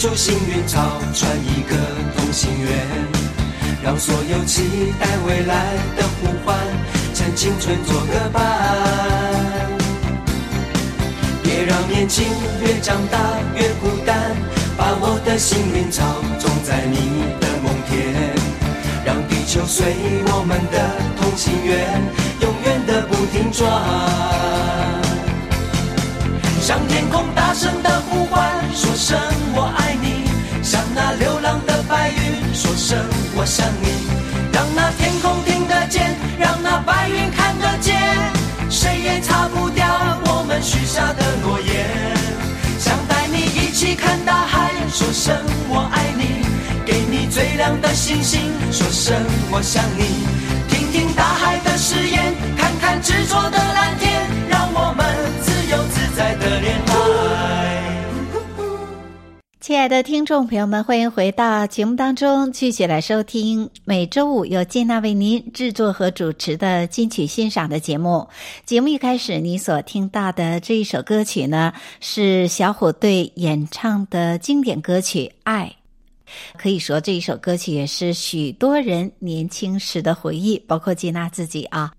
串一株幸运草，串一个同心圆，让所有期待未来的呼唤，趁青春做个伴。别让年轻越长大越孤单，把我的幸运草种在你的梦田，让地球随我们的同心圆，永远的不停转。向天空大声的呼唤，说声我爱你；向那流浪的白云说声我想你。让那天空听得见，让那白云看得见，谁也擦不掉我们许下的诺言。想带你一起看大海，说声我爱你；给你最亮的星星，说声我想你。听听大海的誓言，看看执着的蓝天，让我们。亲爱的听众朋友们，欢迎回到节目当中，继续来收听每周五由金娜为您制作和主持的金曲欣赏的节目。节目一开始，你所听到的这一首歌曲呢，是小虎队演唱的经典歌曲《爱》。可以说，这一首歌曲也是许多人年轻时的回忆，包括金娜自己啊。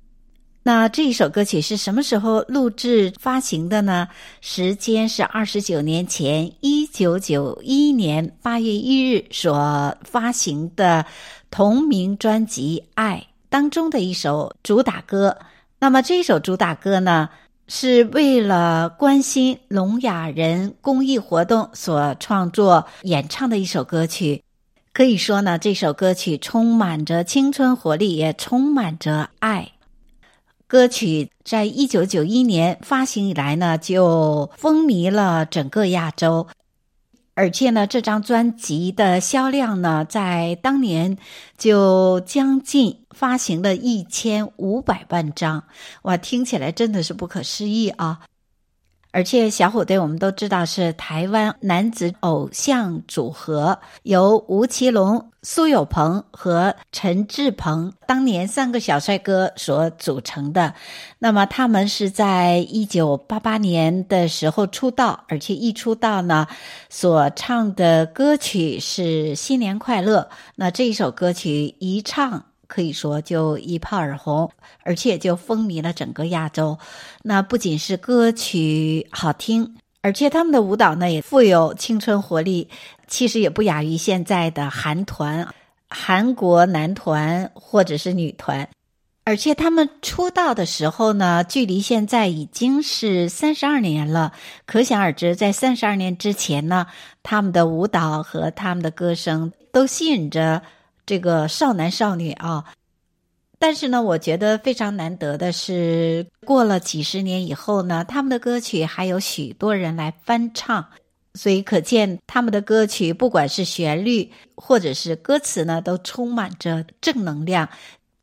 那这一首歌曲是什么时候录制发行的呢？时间是二十九年前，一九九一年八月一日所发行的同名专辑《爱》当中的一首主打歌。那么这首主打歌呢，是为了关心聋哑人公益活动所创作演唱的一首歌曲。可以说呢，这首歌曲充满着青春活力，也充满着爱。歌曲在一九九一年发行以来呢，就风靡了整个亚洲，而且呢，这张专辑的销量呢，在当年就将近发行了一千五百万张，哇，听起来真的是不可思议啊！而且小虎队我们都知道是台湾男子偶像组合，由吴奇隆、苏有朋和陈志朋当年三个小帅哥所组成的。那么他们是在一九八八年的时候出道，而且一出道呢，所唱的歌曲是《新年快乐》。那这一首歌曲一唱。可以说就一炮而红，而且就风靡了整个亚洲。那不仅是歌曲好听，而且他们的舞蹈呢也富有青春活力，其实也不亚于现在的韩团、韩国男团或者是女团。而且他们出道的时候呢，距离现在已经是三十二年了，可想而知，在三十二年之前呢，他们的舞蹈和他们的歌声都吸引着。这个少男少女啊，但是呢，我觉得非常难得的是，过了几十年以后呢，他们的歌曲还有许多人来翻唱，所以可见他们的歌曲不管是旋律或者是歌词呢，都充满着正能量，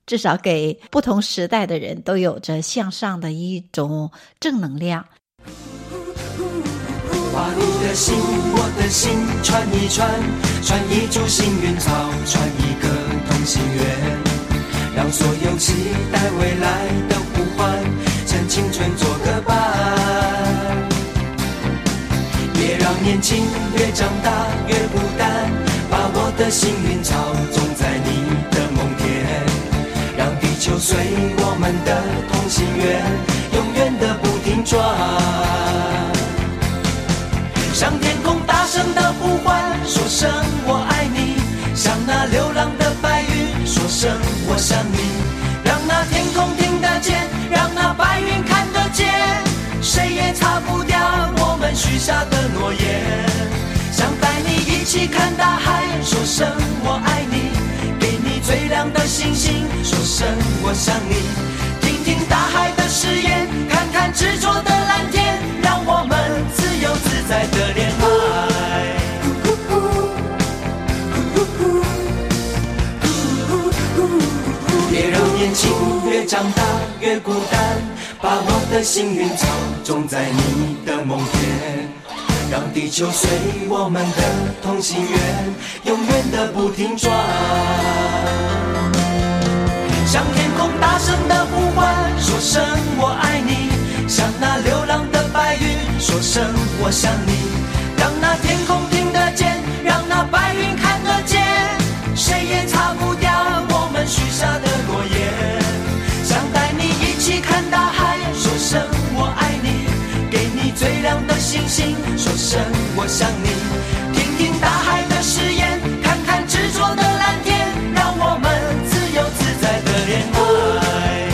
至少给不同时代的人都有着向上的一种正能量。把你的心，我的心串一串，串一株幸运草，串一个同心圆，让所有期待未来的呼唤，趁青春做个伴。别让年轻越长大越孤单，把我的幸运草种在你的梦田，让地球随我们的同心圆，永远的不停转。呼唤说声我爱你向那流浪的白云说声我想你让那天空听得见让那白云看得见谁也擦不掉我们许下的诺言。想带你一起看大海说声我爱你给你最亮的星星说声我想你。听听大海的誓言看看执着的蓝天让我们自由自在的恋年轻越长大越孤单，把我的幸运草种在你的梦田，让地球随我们的同心圆永远的不停转。向天空大声的呼唤，说声我爱你；向那流浪的白云说声我想你。星星，说声我想你。听听大海的誓言，看看执着的蓝天，让我们自由自在的恋爱。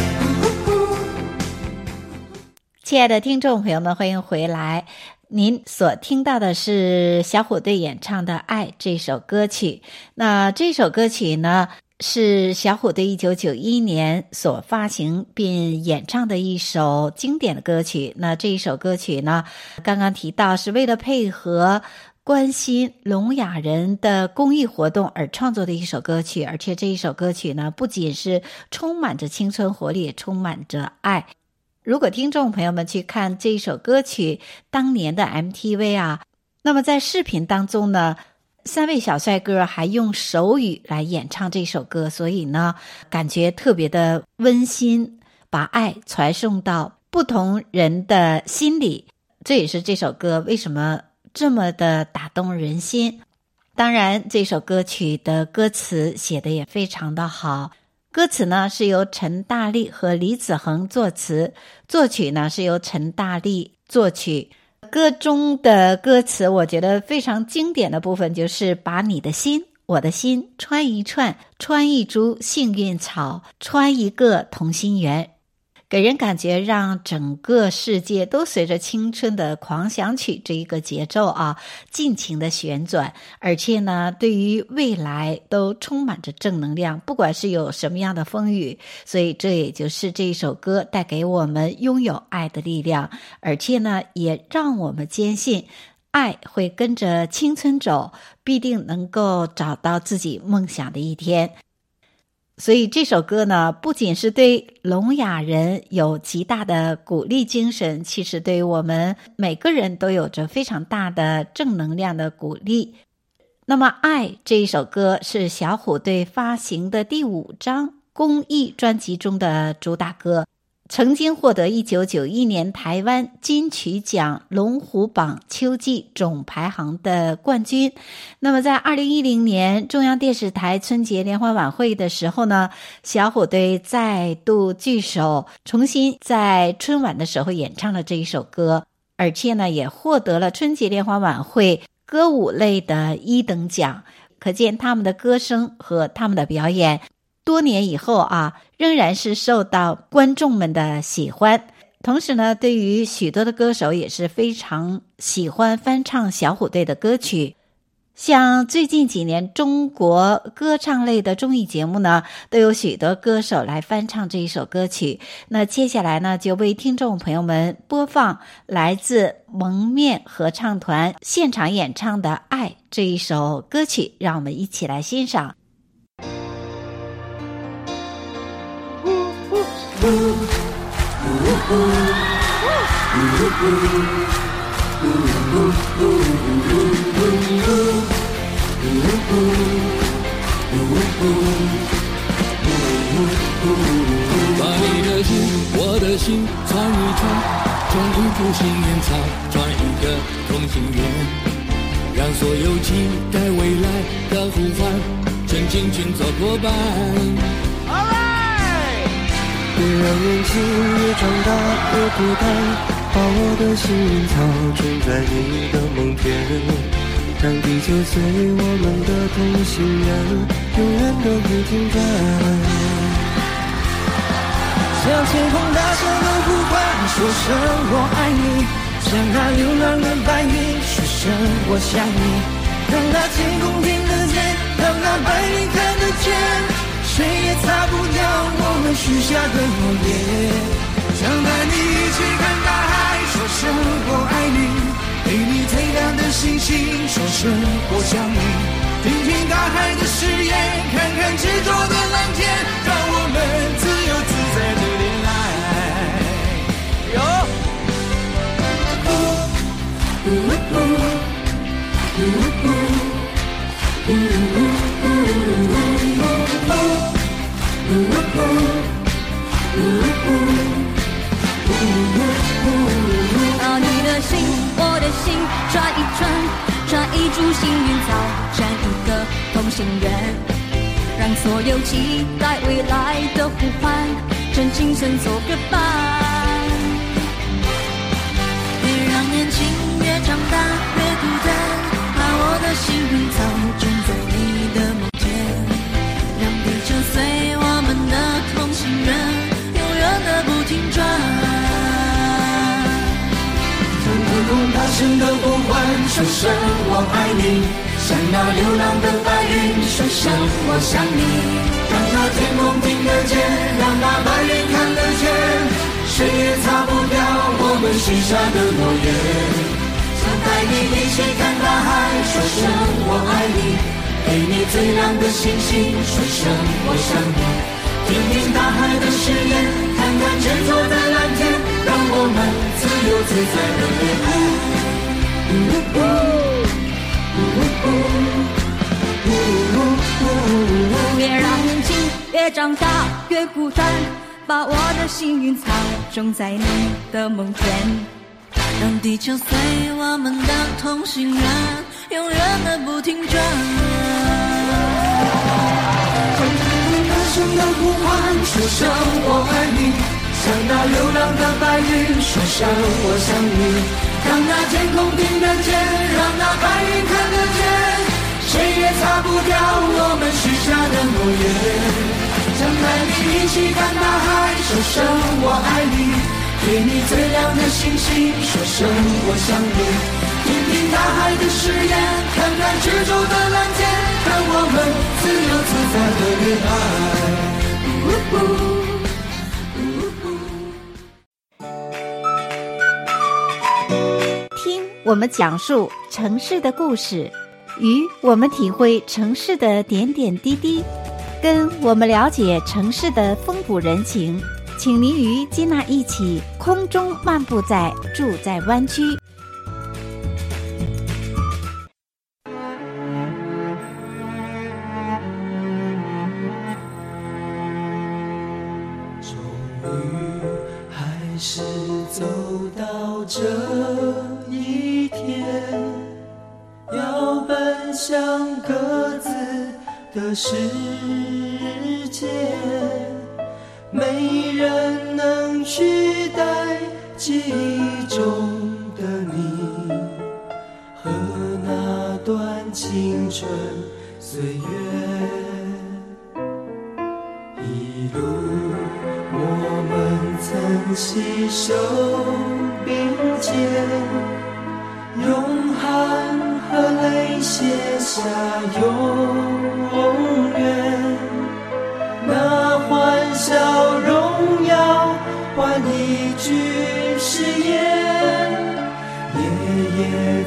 亲爱的听众朋友们，欢迎回来。您所听到的是小虎队演唱的《爱》这首歌曲。那这首歌曲呢，是小虎队一九九一年所发行并演唱的一首经典的歌曲。那这一首歌曲呢，刚刚提到是为了配合关心聋哑人的公益活动而创作的一首歌曲，而且这一首歌曲呢，不仅是充满着青春活力，也充满着爱。如果听众朋友们去看这一首歌曲当年的 MTV 啊，那么在视频当中呢，三位小帅哥还用手语来演唱这首歌，所以呢，感觉特别的温馨，把爱传送到不同人的心里。这也是这首歌为什么这么的打动人心。当然，这首歌曲的歌词写得也非常的好。歌词呢是由陈大力和李子恒作词，作曲呢是由陈大力作曲。歌中的歌词，我觉得非常经典的部分就是把你的心、我的心穿一串，穿一株幸运草，穿一个同心圆。给人感觉让整个世界都随着青春的狂想曲这一个节奏啊，尽情的旋转，而且呢，对于未来都充满着正能量，不管是有什么样的风雨，所以这也就是这一首歌带给我们拥有爱的力量，而且呢，也让我们坚信爱会跟着青春走，必定能够找到自己梦想的一天。所以这首歌呢，不仅是对聋哑人有极大的鼓励精神，其实对于我们每个人都有着非常大的正能量的鼓励。那么，《爱》这一首歌是小虎队发行的第五张公益专辑中的主打歌。曾经获得一九九一年台湾金曲奖龙虎榜秋季总排行的冠军。那么，在二零一零年中央电视台春节联欢晚会的时候呢，小虎队再度聚首，重新在春晚的时候演唱了这一首歌，而且呢，也获得了春节联欢晚会歌舞类的一等奖。可见他们的歌声和他们的表演。多年以后啊，仍然是受到观众们的喜欢。同时呢，对于许多的歌手也是非常喜欢翻唱小虎队的歌曲。像最近几年中国歌唱类的综艺节目呢，都有许多歌手来翻唱这一首歌曲。那接下来呢，就为听众朋友们播放来自蒙面合唱团现场演唱的《爱》这一首歌曲，让我们一起来欣赏。把你的心，我的心，串一串，串一株幸运草，串一个同心圆，让所有期待未来的呼唤，全进群做伙伴。别让年轻越长大越孤单，把我的幸运草种在你的梦田，让地球随我们的同心圆永远都不停转。向天空大声的呼唤，说声我爱你；向那流浪的白云，说声我想你。让那天空听得见，让那白云看得见，谁也擦不掉我们许下的诺言。想带你一起看大海，说声我爱你，给你最亮的星星，说声我想你。听听大海的誓言，心，转一转，转一株幸运草，转一个。同心圆，让所有期待未来的呼唤，真情深做个伴。别让年轻越长大越孤单，把我的幸运草空大声的呼唤，说声我爱你。像那流浪的白云，说声我想你。让那天空听得见，让那白云看得见，谁也擦不掉我们许下的诺言。想带你一起看大海，说声我爱你。给你最亮的星星，说声我想你。听听大海的誓言，看看执着的蓝天，我们自由自在的恋爱。别让年轻越长大越孤单，把我的幸运草种在你的梦田，让地球随我们的同心圆，永远的不停转。从天空大声的呼唤，说声我爱你，像那流浪的白云，说声我想你。让那天空听得见，让那白云看得见，谁也擦不掉我们许下的诺言。想带你一起看大海，说声我爱你，给你最亮的星星，说声我想你。听听大海的誓言，看看执着的蓝天，让我们自由自在的恋爱。我们讲述城市的故事，与我们体会城市的点点滴滴，跟我们了解城市的风土人情。请您与金娜一起空中漫步在住在湾区。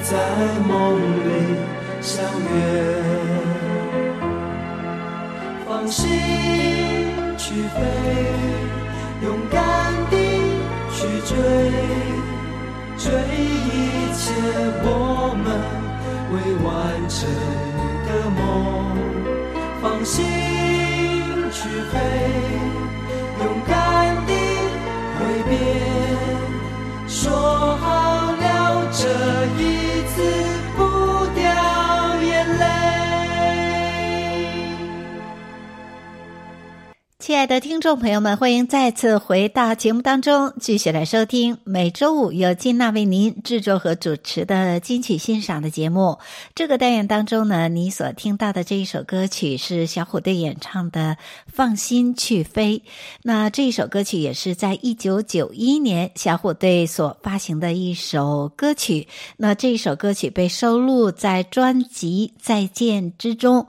在梦里相约，放心去飞，勇敢地去追，追一切我们未完成的梦。放心去飞，亲爱的听众朋友们，欢迎再次回到节目当中，继续来收听每周五由金娜为您制作和主持的金曲欣赏的节目。这个单元当中呢，你所听到的这一首歌曲是小虎队演唱的《放心去飞》。那这一首歌曲也是在一九九一年小虎队所发行的一首歌曲。那这一首歌曲被收录在专辑《再见》之中。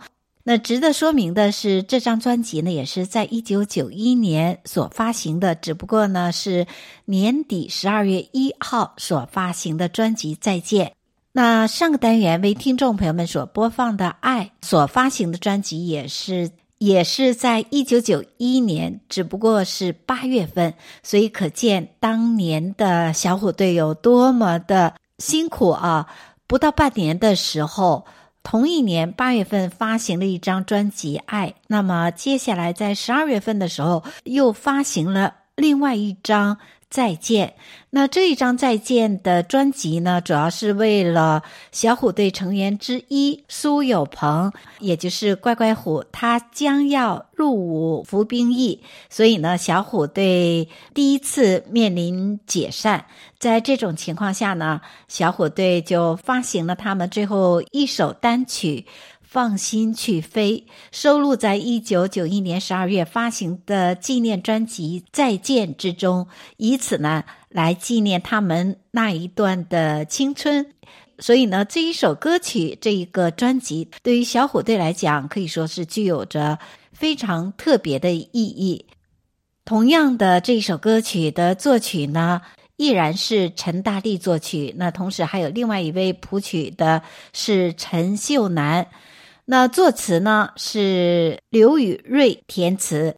那值得说明的是，这张专辑呢，也是在一九九一年所发行的，只不过呢是年底十二月一号所发行的专辑《再见》。那上个单元为听众朋友们所播放的《爱》所发行的专辑，也是也是在一九九一年，只不过是八月份，所以可见当年的小虎队有多么的辛苦啊！不到半年的时候。同一年八月份发行了一张专辑《爱》，那么接下来在十二月份的时候又发行了另外一张。再见。那这一张再见的专辑呢，主要是为了小虎队成员之一苏有朋，也就是乖乖虎，他将要入伍服兵役，所以呢，小虎队第一次面临解散。在这种情况下呢，小虎队就发行了他们最后一首单曲。放心去飞，收录在一九九一年十二月发行的纪念专辑《再见》之中，以此呢来纪念他们那一段的青春。所以呢，这一首歌曲，这一个专辑，对于小虎队来讲，可以说是具有着非常特别的意义。同样的，这一首歌曲的作曲呢，依然是陈大力作曲，那同时还有另外一位谱曲的是陈秀楠。那作词呢是刘宇瑞填词。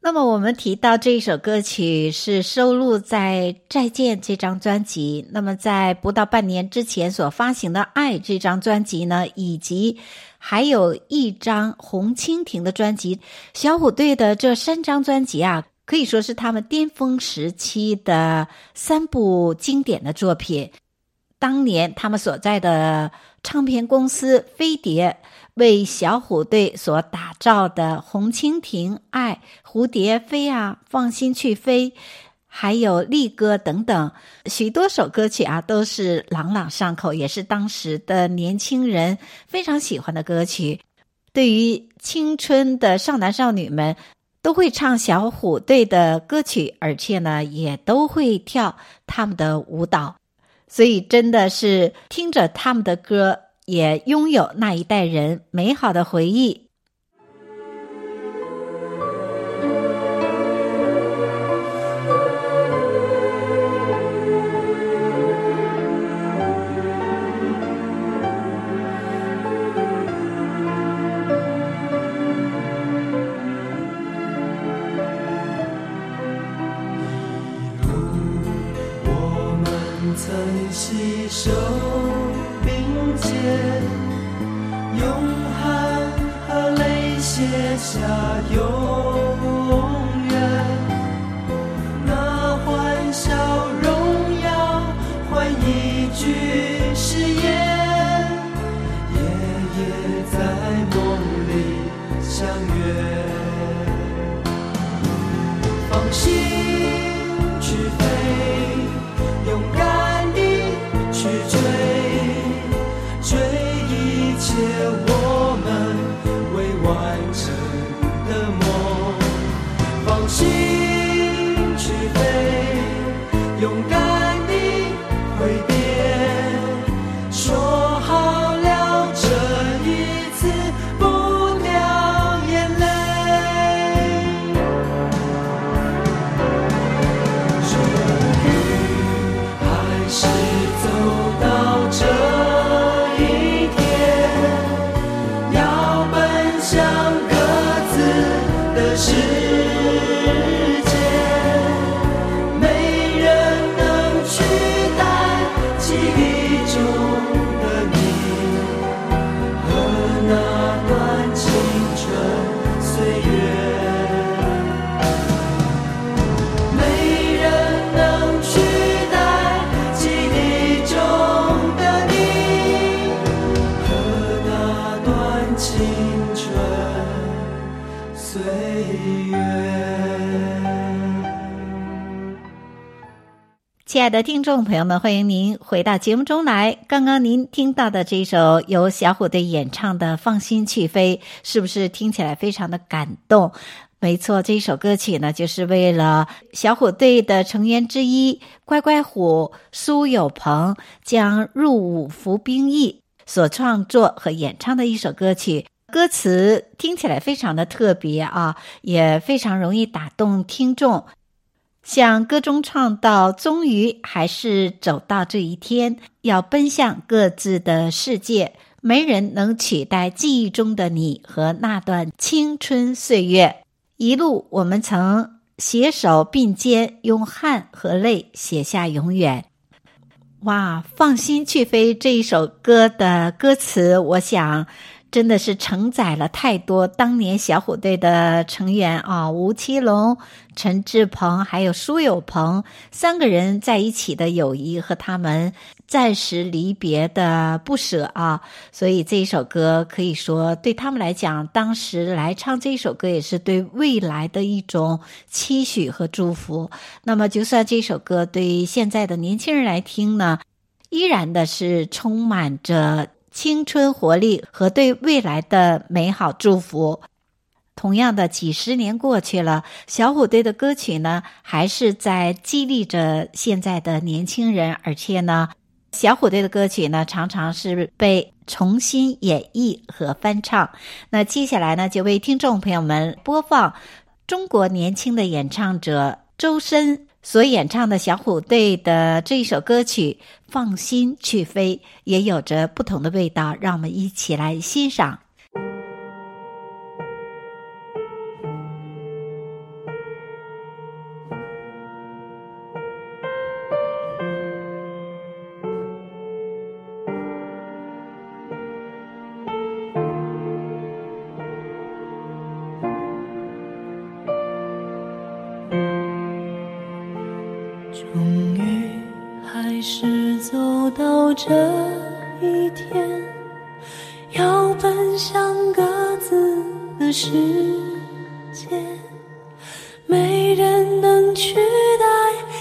那么我们提到这一首歌曲是收录在《再见》这张专辑。那么在不到半年之前所发行的《爱》这张专辑呢，以及还有一张红蜻蜓的专辑，小虎队的这三张专辑啊，可以说是他们巅峰时期的三部经典的作品。当年他们所在的唱片公司飞碟。为小虎队所打造的《红蜻蜓》、《爱》、《蝴蝶飞啊》、《放心去飞》，还有《力歌》等等许多首歌曲啊，都是朗朗上口，也是当时的年轻人非常喜欢的歌曲。对于青春的少男少女们，都会唱小虎队的歌曲，而且呢，也都会跳他们的舞蹈，所以真的是听着他们的歌。也拥有那一代人美好的回忆。亲爱的听众朋友们，欢迎您回到节目中来。刚刚您听到的这首由小虎队演唱的《放心去飞》，是不是听起来非常的感动？没错，这一首歌曲呢，就是为了小虎队的成员之一乖乖虎苏有朋将入伍服兵役所创作和演唱的一首歌曲。歌词听起来非常的特别啊，也非常容易打动听众。像歌中唱到：“终于还是走到这一天，要奔向各自的世界，没人能取代记忆中的你和那段青春岁月。一路我们曾携手并肩，用汗和泪写下永远。”哇，放心去飞这一首歌的歌词，我想。真的是承载了太多当年小虎队的成员啊，吴奇隆、陈志朋还有苏有朋三个人在一起的友谊和他们暂时离别的不舍啊，所以这一首歌可以说对他们来讲，当时来唱这首歌也是对未来的一种期许和祝福。那么，就算这首歌对现在的年轻人来听呢，依然的是充满着。青春活力和对未来的美好祝福。同样的，几十年过去了，小虎队的歌曲呢，还是在激励着现在的年轻人。而且呢，小虎队的歌曲呢，常常是被重新演绎和翻唱。那接下来呢，就为听众朋友们播放中国年轻的演唱者周深。所演唱的小虎队的这一首歌曲《放心去飞》也有着不同的味道，让我们一起来欣赏。一天，要奔向各自的世界，没人能取代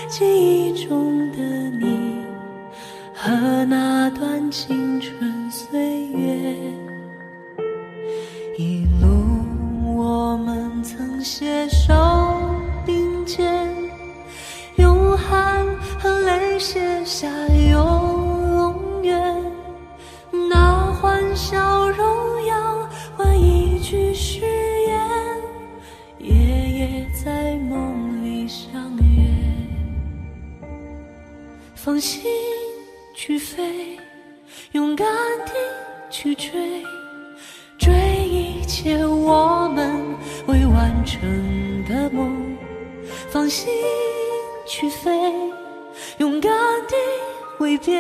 记忆中的你和那段青春岁月。一路我们曾携手并肩，用汗和泪写下永。放心去飞，勇敢地去追，追一切我们未完成的梦。放心去飞，勇敢地挥别，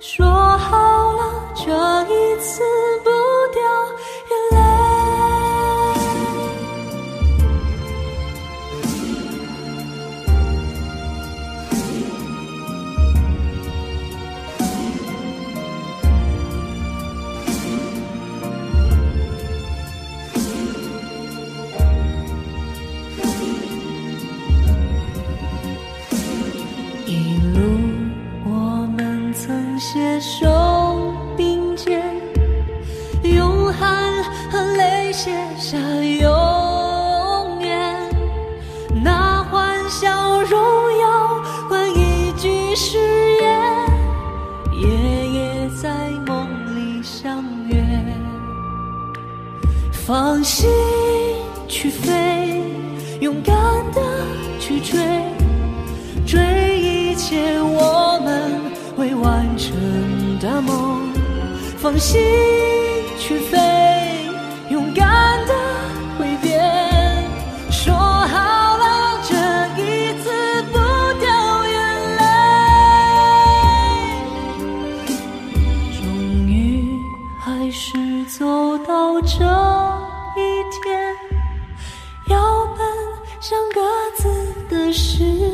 说好了这一次不掉。眼泪是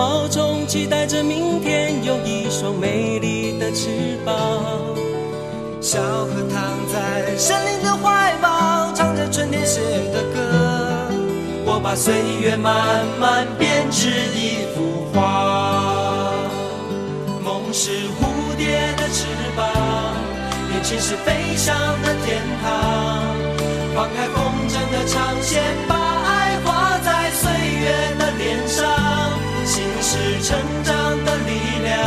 毛虫期待着明天有一双美丽的翅膀。小河躺在森林的怀抱，唱着春天写的歌。我把岁月慢慢编织一幅画。梦是蝴蝶的翅膀，年轻是飞翔的天堂。放开风筝的长线，把爱画在岁月的。成长的力量，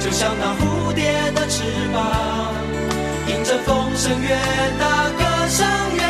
就像那蝴蝶的翅膀，迎着风声越大，歌声越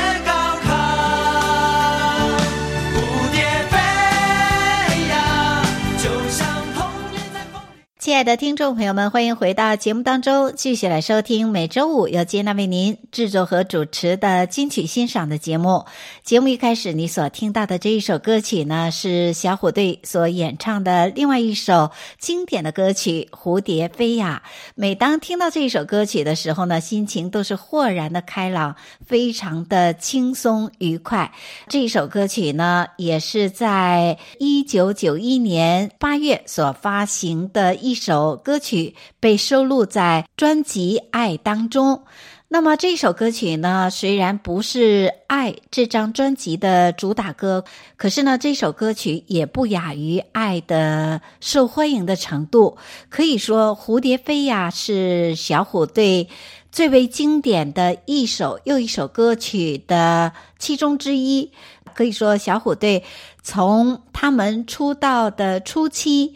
亲爱的听众朋友们，欢迎回到节目当中，继续来收听每周五由接娜为您制作和主持的金曲欣赏的节目。节目一开始，你所听到的这一首歌曲呢，是小虎队所演唱的另外一首经典的歌曲《蝴蝶飞呀》。每当听到这一首歌曲的时候呢，心情都是豁然的开朗，非常的轻松愉快。这一首歌曲呢，也是在一九九一年八月所发行的一。一首歌曲被收录在专辑《爱》当中。那么这首歌曲呢，虽然不是《爱》这张专辑的主打歌，可是呢，这首歌曲也不亚于《爱》的受欢迎的程度。可以说，《蝴蝶飞呀》是小虎队最为经典的一首又一首歌曲的其中之一。可以说，小虎队从他们出道的初期。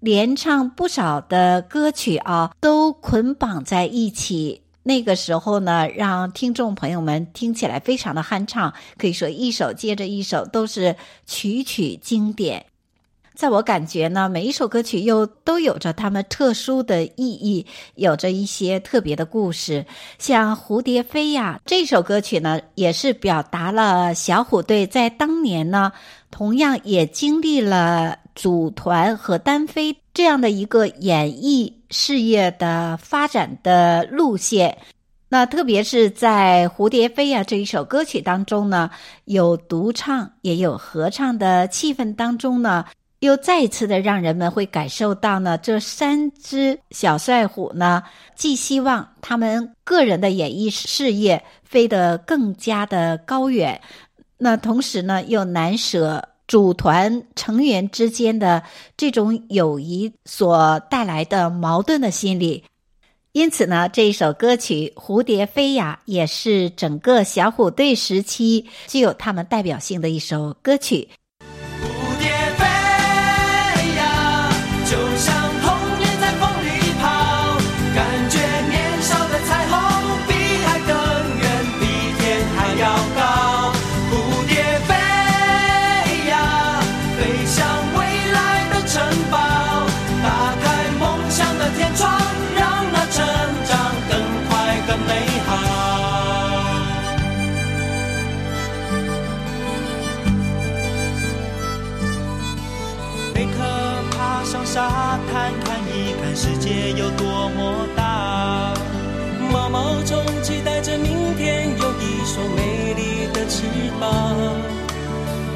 连唱不少的歌曲啊，都捆绑在一起。那个时候呢，让听众朋友们听起来非常的酣畅，可以说一首接着一首都是曲曲经典。在我感觉呢，每一首歌曲又都有着他们特殊的意义，有着一些特别的故事。像《蝴蝶飞呀》这首歌曲呢，也是表达了小虎队在当年呢，同样也经历了。组团和单飞这样的一个演艺事业的发展的路线，那特别是在《蝴蝶飞呀》这一首歌曲当中呢，有独唱也有合唱的气氛当中呢，又再次的让人们会感受到呢，这三只小帅虎呢，既希望他们个人的演艺事业飞得更加的高远，那同时呢，又难舍。组团成员之间的这种友谊所带来的矛盾的心理，因此呢，这一首歌曲《蝴蝶飞呀》也是整个小虎队时期具有他们代表性的一首歌曲。上沙滩看一看世界有多么大毛毛虫期待着明天有一双美丽的翅膀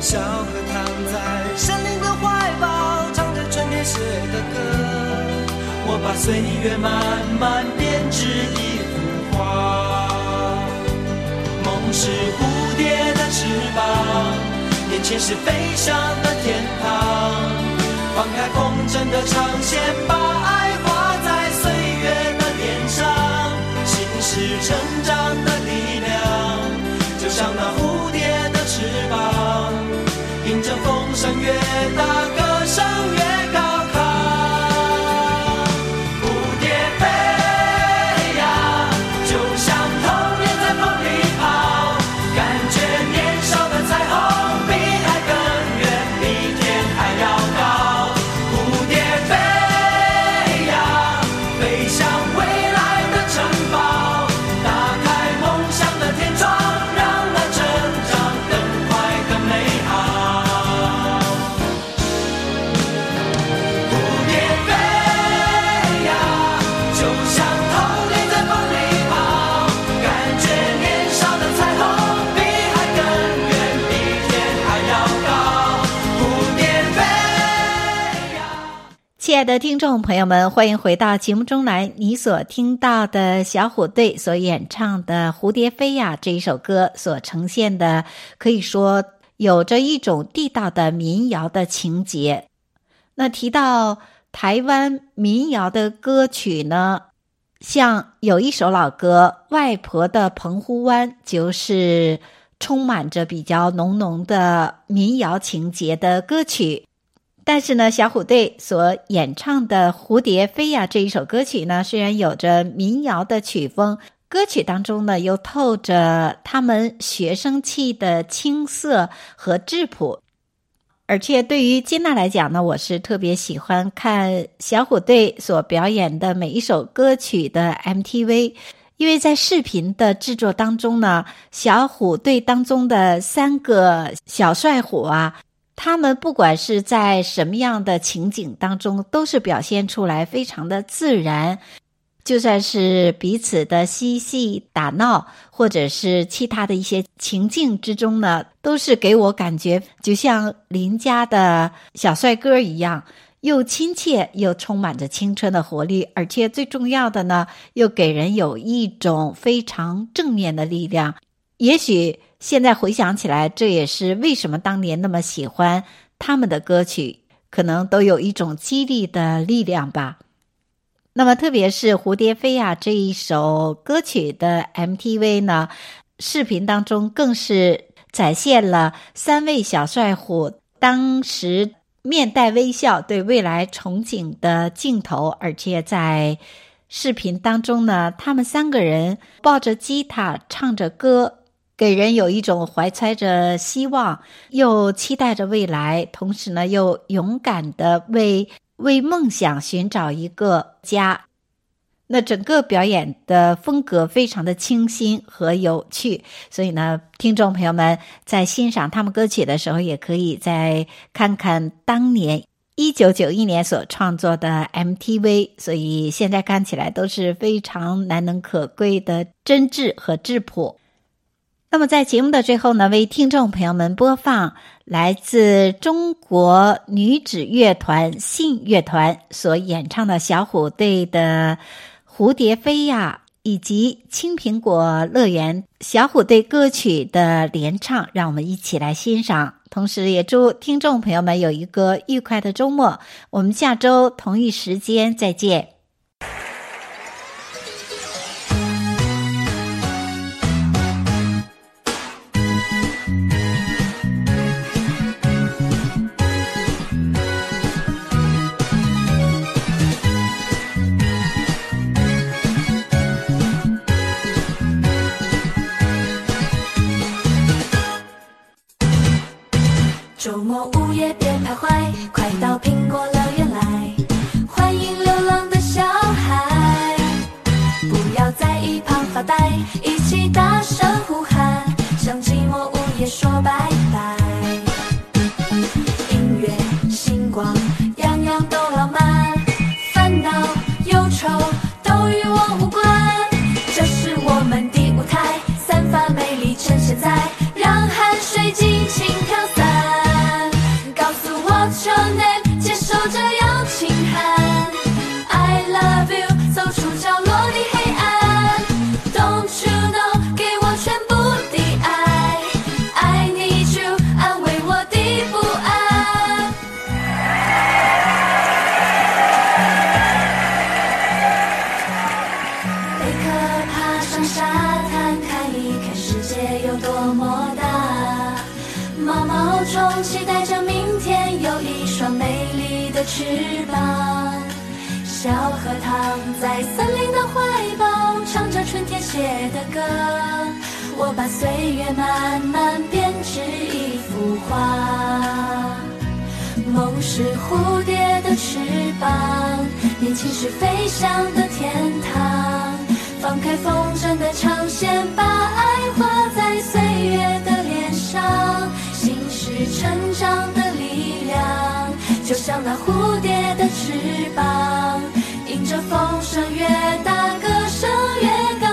小河躺在森林的怀抱唱着春天写的歌。我把岁月慢慢编织一幅画。梦是蝴蝶的翅膀眼前是飞翔的天堂。放开风筝的长线，把爱画在岁月的脸上。心是成长的力量，就像那蝴蝶的翅膀，迎着风声越大，爱的听众朋友们，欢迎回到节目中来。你所听到的小虎队所演唱的《蝴蝶飞呀》这一首歌，所呈现的可以说有着一种地道的民谣的情节。那提到台湾民谣的歌曲呢，像有一首老歌《外婆的澎湖湾》，就是充满着比较浓浓的民谣情节的歌曲。但是呢，小虎队所演唱的《蝴蝶飞呀》这一首歌曲呢，虽然有着民谣的曲风，歌曲当中呢又透着他们学生气的青涩和质朴，而且对于金娜来讲呢，我是特别喜欢看小虎队所表演的每一首歌曲的 MTV，因为在视频的制作当中呢，小虎队当中的三个小帅虎啊。他们不管是在什么样的情景当中，都是表现出来非常的自然。就算是彼此的嬉戏打闹，或者是其他的一些情境之中呢，都是给我感觉就像邻家的小帅哥一样，又亲切又充满着青春的活力，而且最重要的呢，又给人有一种非常正面的力量。也许。现在回想起来，这也是为什么当年那么喜欢他们的歌曲，可能都有一种激励的力量吧。那么，特别是《蝴蝶飞呀》这一首歌曲的 MTV 呢，视频当中更是展现了三位小帅虎当时面带微笑、对未来憧憬的镜头，而且在视频当中呢，他们三个人抱着吉他唱着歌。给人有一种怀揣着希望，又期待着未来，同时呢，又勇敢的为为梦想寻找一个家。那整个表演的风格非常的清新和有趣，所以呢，听众朋友们在欣赏他们歌曲的时候，也可以再看看当年一九九一年所创作的 MTV，所以现在看起来都是非常难能可贵的真挚和质朴。那么，在节目的最后呢，为听众朋友们播放来自中国女子乐团信乐团所演唱的小虎队的《蝴蝶飞呀》，以及青苹果乐园小虎队歌曲的联唱，让我们一起来欣赏。同时，也祝听众朋友们有一个愉快的周末。我们下周同一时间再见。周末午夜别徘徊，快到苹果乐园来，欢迎流浪的小孩，不要在一旁发呆，一起大声呼喊，向寂寞午夜说拜。小河塘在森林的怀抱，唱着春天写的歌。我把岁月慢慢编织一幅画。梦是蝴蝶的翅膀，年轻是飞翔的天堂。放开风筝的长线，把爱画在岁月的脸上。心是成长的力量，就像那蝴蝶的翅膀，迎着风声越大，歌声越高。